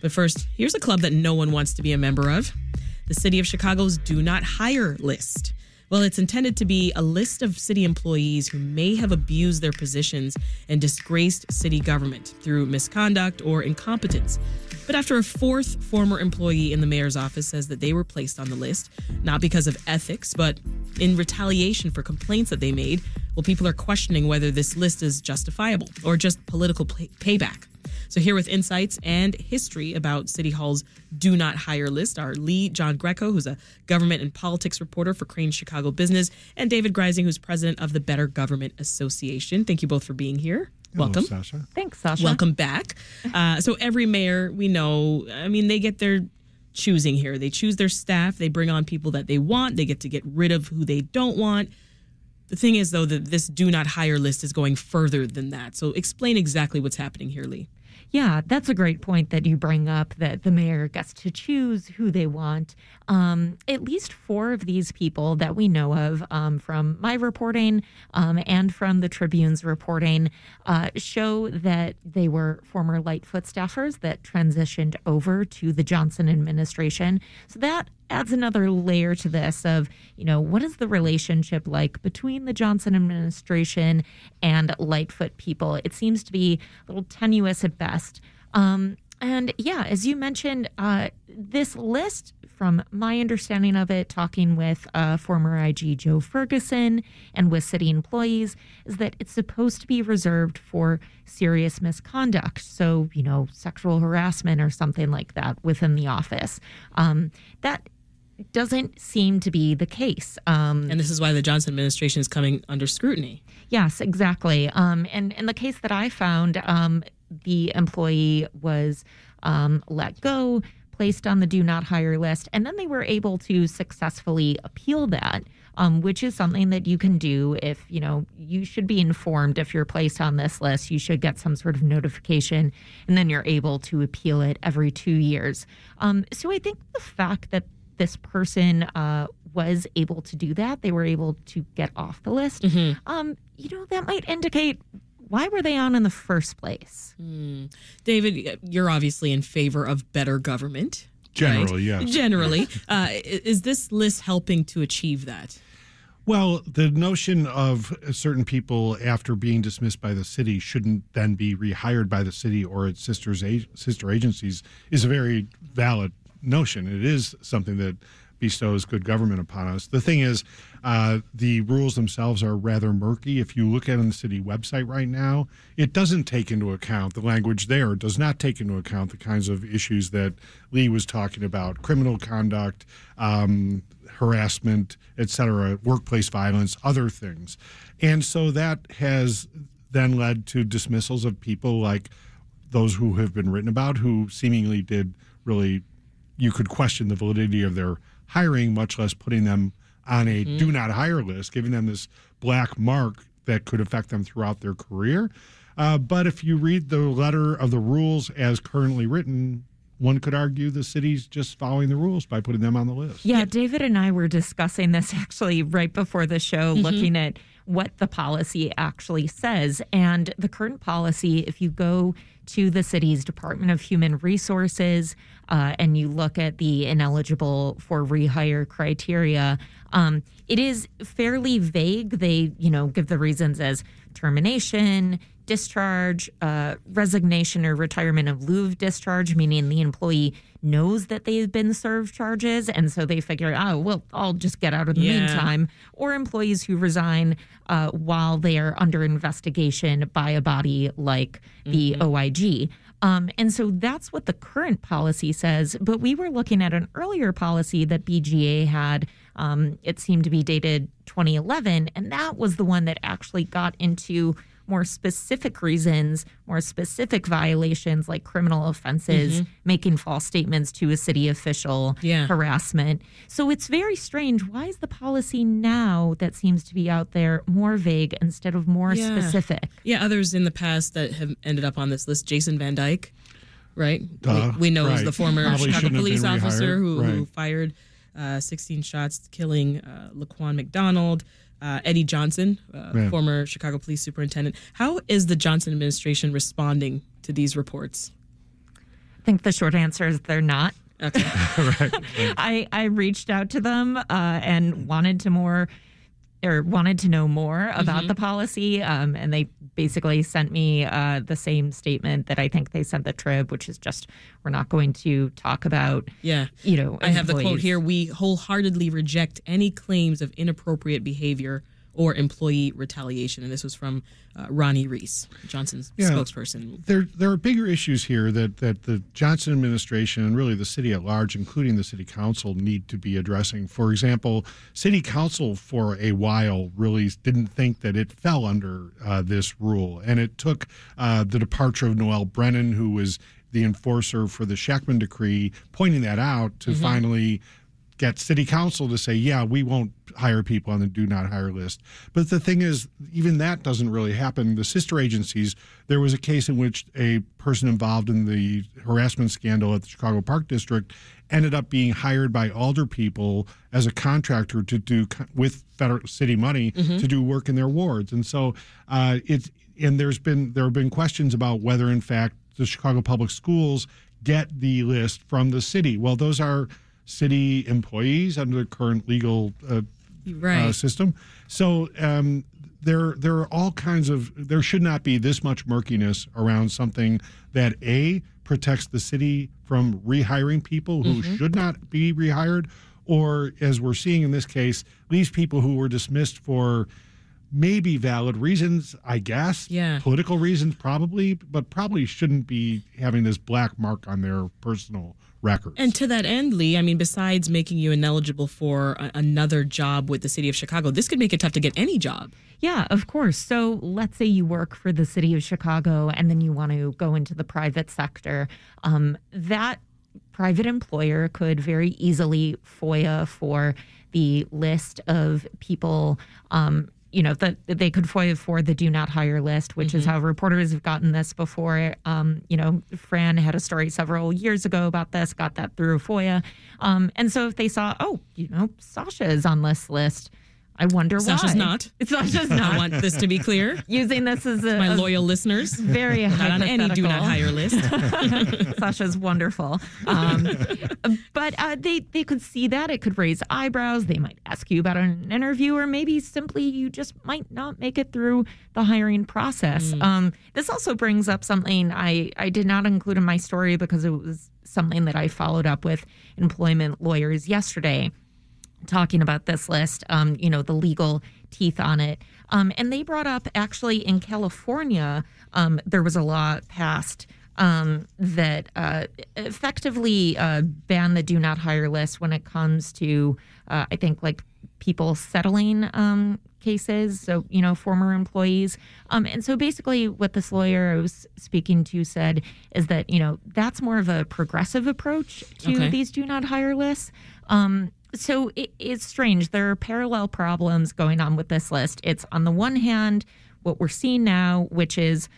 But first, here's a club that no one wants to be a member of the City of Chicago's Do Not Hire list. Well, it's intended to be a list of city employees who may have abused their positions and disgraced city government through misconduct or incompetence. But after a fourth former employee in the mayor's office says that they were placed on the list, not because of ethics, but in retaliation for complaints that they made, well, people are questioning whether this list is justifiable or just political pay- payback. So, here with insights and history about City Hall's do not hire list are Leigh Giangreco, who's a government and politics reporter for Crain Chicago Business, and David Greising, who's president of the Better Government Association. Thank you both for being here. Hello, Welcome. Sasha. Thanks, Sasha. Welcome back. Uh, so, every mayor, we know, I mean, they get their choosing here. They choose their staff, they bring on people that they want, they get to get rid of who they don't want. The thing is, though, that this do not hire list is going further than that. So, explain exactly what's happening here, Lee. Yeah, that's a great point that you bring up that the mayor gets to choose who they want. Um, at least four of these people that we know of um, from my reporting um, and from the Tribune's reporting uh, show that they were former Lightfoot staffers that transitioned over to the Johnson administration. So that adds another layer to this of, you know, what is the relationship like between the Johnson administration and Lightfoot people? It seems to be a little tenuous at best. Um, and yeah, as you mentioned, uh, this list, from my understanding of it, talking with uh, former IG Joe Ferguson and with city employees, is that it's supposed to be reserved for serious misconduct. So, you know, sexual harassment or something like that within the office. Um, that doesn't seem to be the case. Um, And this is why the Johnson administration is coming under scrutiny. Yes, exactly. Um, and in the case that I found, um, the employee was um, let go, placed on the do not hire list, and then they were able to successfully appeal that. Um, which is something that you can do if you know you should be informed if you're placed on this list. You should get some sort of notification, and then you're able to appeal it every two years. Um, so I think the fact that this person uh, was able to do that, they were able to get off the list. Um, you know, that might indicate why were they on in the first place? David, you're obviously in favor of better government. Generally, right? yes. Generally. uh, is this list helping to achieve that? Well, the notion of certain people after being dismissed by the city shouldn't then be rehired by the city or its sisters a- sister agencies is a very valid notion. It is something that bestows good government upon us. The thing is, uh, the rules themselves are rather murky. If you look at on the city website right now, it doesn't take into account the language there. Does not take into account the kinds of issues that Leigh was talking about: criminal conduct, um, harassment, etc., workplace violence, other things. And so that has then led to dismissals of people like those who have been written about who seemingly did really you could question the validity of their hiring, much less putting them on a do not hire list, giving them this black mark that could affect them throughout their career. Uh, but if you read the letter of the rules as currently written, one could argue the city's just following the rules by putting them on the list. Yeah, David and I were discussing this actually right before the show, looking at what the policy actually says. And the current policy, if you go to the city's Department of Human Resources uh, and you look at the ineligible for rehire criteria, um, it is fairly vague. They, you know, give the reasons as termination, discharge, uh, resignation, or retirement of lieu of discharge, meaning the employee knows that they've been served charges, and so they figure, oh, well, I'll just get out in the Yeah. meantime. Or employees who resign uh, while they are under investigation by a body like the OIG. Um, and so that's what the current policy says. But we were looking at an earlier policy that BGA had. Um, it seemed to be dated 2011, and that was the one that actually got into more specific reasons, more specific violations like criminal offenses, making false statements to a city official, Yeah. harassment. So it's very strange. Why is the policy now that seems to be out there more vague instead of more Yeah. specific? Yeah, others in the past that have ended up on this list. Jason Van Dyke, right? Duh, we, we know is right. the former Probably Chicago police officer rehired, who, who fired uh, 16 shots, killing uh, Laquan McDonald. Uh, Eddie Johnson, uh, Yeah. former Chicago police superintendent. How is the Johnson administration responding to these reports? I think the short answer is they're not. Okay. right. I, I reached out to them uh, and wanted to more or wanted to know more about the policy, um, and they basically sent me uh, the same statement that I think they sent the Trib, which is just we're not going to talk about. Yeah. You know, I have the quote here. We wholeheartedly reject any claims of inappropriate behavior or employee retaliation. And this was from uh, Ronnie Reese, Johnson's Yeah. spokesperson. there there are bigger issues here that that the Johnson administration and really the city at large, including the city council, need to be addressing. For example, city council for a while really didn't think that it fell under uh, this rule, and it took uh, the departure of Noelle Brennan, who was the enforcer for the Shakman decree, pointing that out to finally get city council to say, yeah, we won't hire people on the do not hire list. But the thing is, even that doesn't really happen. The sister agencies, there was a case in which a person involved in the harassment scandal at the Chicago Park District ended up being hired by alder people as a contractor to do with federal city money to do work in their wards. And so uh, it's and there's been there have been questions about whether in fact the Chicago Public Schools get the list from the city. Well, those are city employees under the current legal uh, Right. uh, system. So um, there there are all kinds of there should not be this much murkiness around something that a protects the city from rehiring people who should not be rehired, or as we're seeing in this case, leaves people who were dismissed for maybe valid reasons, I guess. Yeah. Political reasons, probably, but probably shouldn't be having this black mark on their personal records. And to that end, Leigh, I mean, besides making you ineligible for a- another job with the city of Chicago, this could make it tough to get any job. Yeah, of course. So let's say you work for the city of Chicago and then you want to go into the private sector. Um, that private employer could very easily FOIA for the list of people. Um, you know that they could FOIA for the do not hire list, which is how reporters have gotten this before. Um, you know, Fran had a story several years ago about this, got that through FOIA, um, and so if they saw, oh, you know, Sasha is on this list, I wonder why Sasha's why. not. Sasha's not. I want this to be clear. using this as a, My loyal listeners, very not on any do not hire list. Sasha's wonderful, um, but uh, they they could see that it could raise eyebrows. They might ask you about an interview, or maybe simply you just might not make it through the hiring process. Um, this also brings up something I I did not include in my story because it was something that I followed up with employment lawyers yesterday talking about this list, um, you know, the legal teeth on it. Um, and they brought up actually in California, um, there was a law passed um, that uh, effectively uh, banned the do not hire list when it comes to, uh, I think, like people settling um, cases. So, you know, former employees. Um, and so basically, what this lawyer I was speaking to said is that, you know, that's more of a progressive approach to Okay. these do not hire lists. Um, so it, it's strange. There are parallel problems going on with this list. It's on the one hand, what we're seeing now, which is,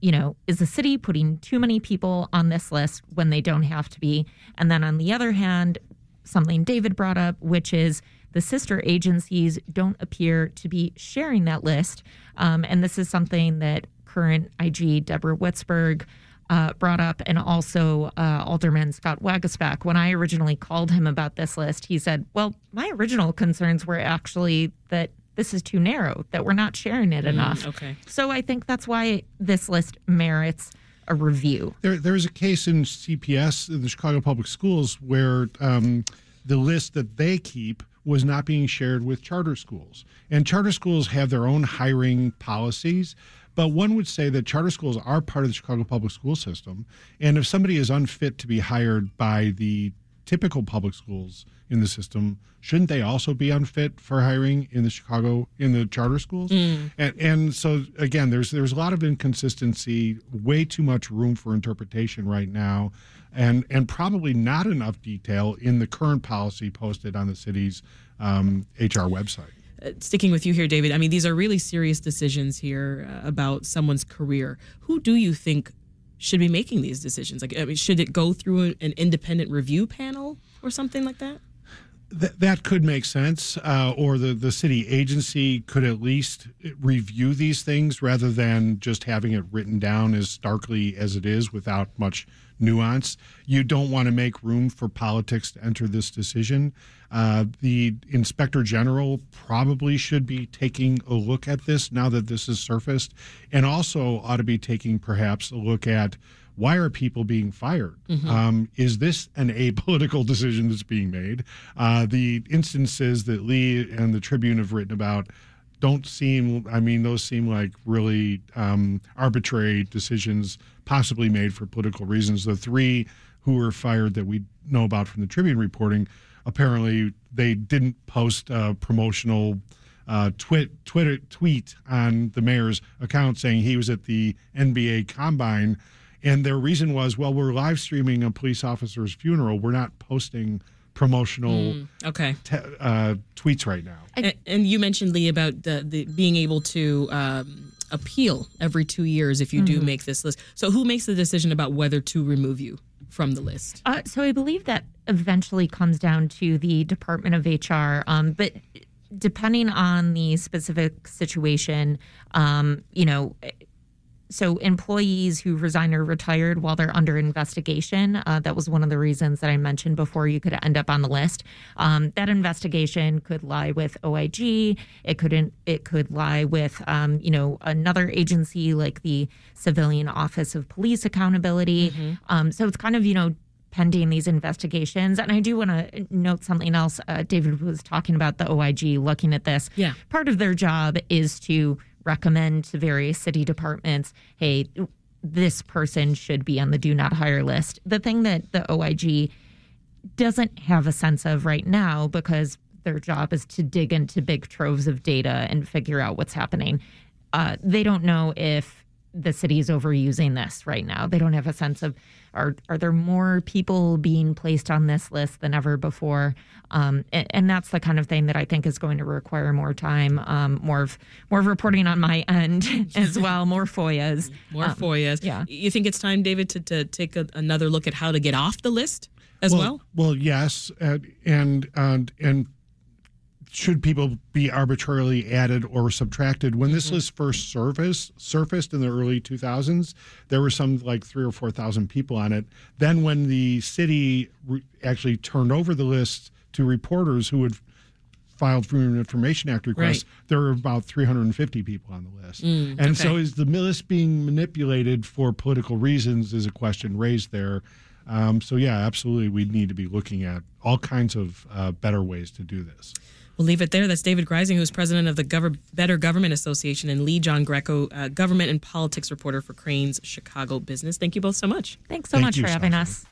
you know, is the city putting too many people on this list when they don't have to be? And then on the other hand, something David brought up, which is the sister agencies don't appear to be sharing that list. Um, and this is something that current IG Deborah Witzburg uh, brought up, and also uh, Alderman Scott Waguespack. When I originally called him about this list, he said, Well, my original concerns were actually that this is too narrow, that we're not sharing it enough. okay. So I think that's why this list merits a review. There, there is a case in CPS in the Chicago Public Schools where um, the list that they keep was not being shared with charter schools, and charter schools have their own hiring policies. But one would say that charter schools are part of the Chicago public school system, and if somebody is unfit to be hired by the typical public schools in the system, shouldn't they also be unfit for hiring in the Chicago in the charter schools? And and so again, there's there's a lot of inconsistency, way too much room for interpretation right now, and and probably not enough detail in the current policy posted on the city's um, HR website. Sticking with you here, David, I mean, these are really serious decisions here uh, about someone's career. Who do you think should be making these decisions? Like, I mean, should it go through an, an independent review panel or something like that? Th- that could make sense, uh, or the, the city agency could at least review these things rather than just having it written down as starkly as it is without much nuance. You don't want to make room for politics to enter this decision. Uh, the inspector general probably should be taking a look at this now that this has surfaced, and also ought to be taking perhaps a look at why are people being fired? Mm-hmm. Um, is this an apolitical decision that's being made? Uh, the instances that Leigh and the Tribune have written about don't seem, I mean, those seem like really um, arbitrary decisions, possibly made for political reasons. The three who were fired that we know about from the Tribune reporting, apparently they didn't post a promotional uh, twit, Twitter tweet on the mayor's account saying he was at the NBA Combine and their reason was, well, we're live streaming a police officer's funeral. We're not posting promotional mm, okay te- uh, tweets right now. And, and, you mentioned Leigh about the, the being able to um, appeal every two years if you mm-hmm. do make this list. So who makes the decision about whether to remove you from the list? Uh, so I believe that eventually comes down to the Department of HR, um, but depending on the specific situation, um, you know so employees who resign or retired while they're under investigation uh, that was one of the reasons that i mentioned before you could end up on the list um, that investigation could lie with oig it couldn't it could lie with um, you know another agency like the civilian office of police accountability mm-hmm. um, so it's kind of you know pending these investigations. And I do want to note something else. Uh, David was talking about the OIG looking at this. Yeah. Part of their job is to recommend to various city departments, hey, this person should be on the do not hire list. The thing that the OIG doesn't have a sense of right now because their job is to dig into big troves of data and figure out what's happening. Uh, they don't know if the city is overusing this right now. They don't have a sense of are are there more people being placed on this list than ever before? Um, and, and, that's the kind of thing that I think is going to require more time, um, more of more of reporting on my end as well, more FOIAs, more um, FOIAs. Yeah, you think it's time, David, to, to take a, another look at how to get off the list as well? Well, well yes, and and and, and should people be arbitrarily added or subtracted? When this mm-hmm. list first surfaced, surfaced in the early 2000s, there were some like three or 4,000 people on it. Then, when the city re- actually turned over the list to reporters who had filed Freedom of Information Act requests, right. there were about 350 people on the list. Mm, and okay. so, is the list being manipulated for political reasons? Is a question raised there. Um, so, yeah, absolutely, we need to be looking at all kinds of uh, better ways to do this. We'll leave it there. That's David Greising, who's president of the Gover- Better Government Association, and Leigh Giangreco, uh, government and politics reporter for Crain's Chicago Business. Thank you both so much. Thanks so Thank much you, for having us.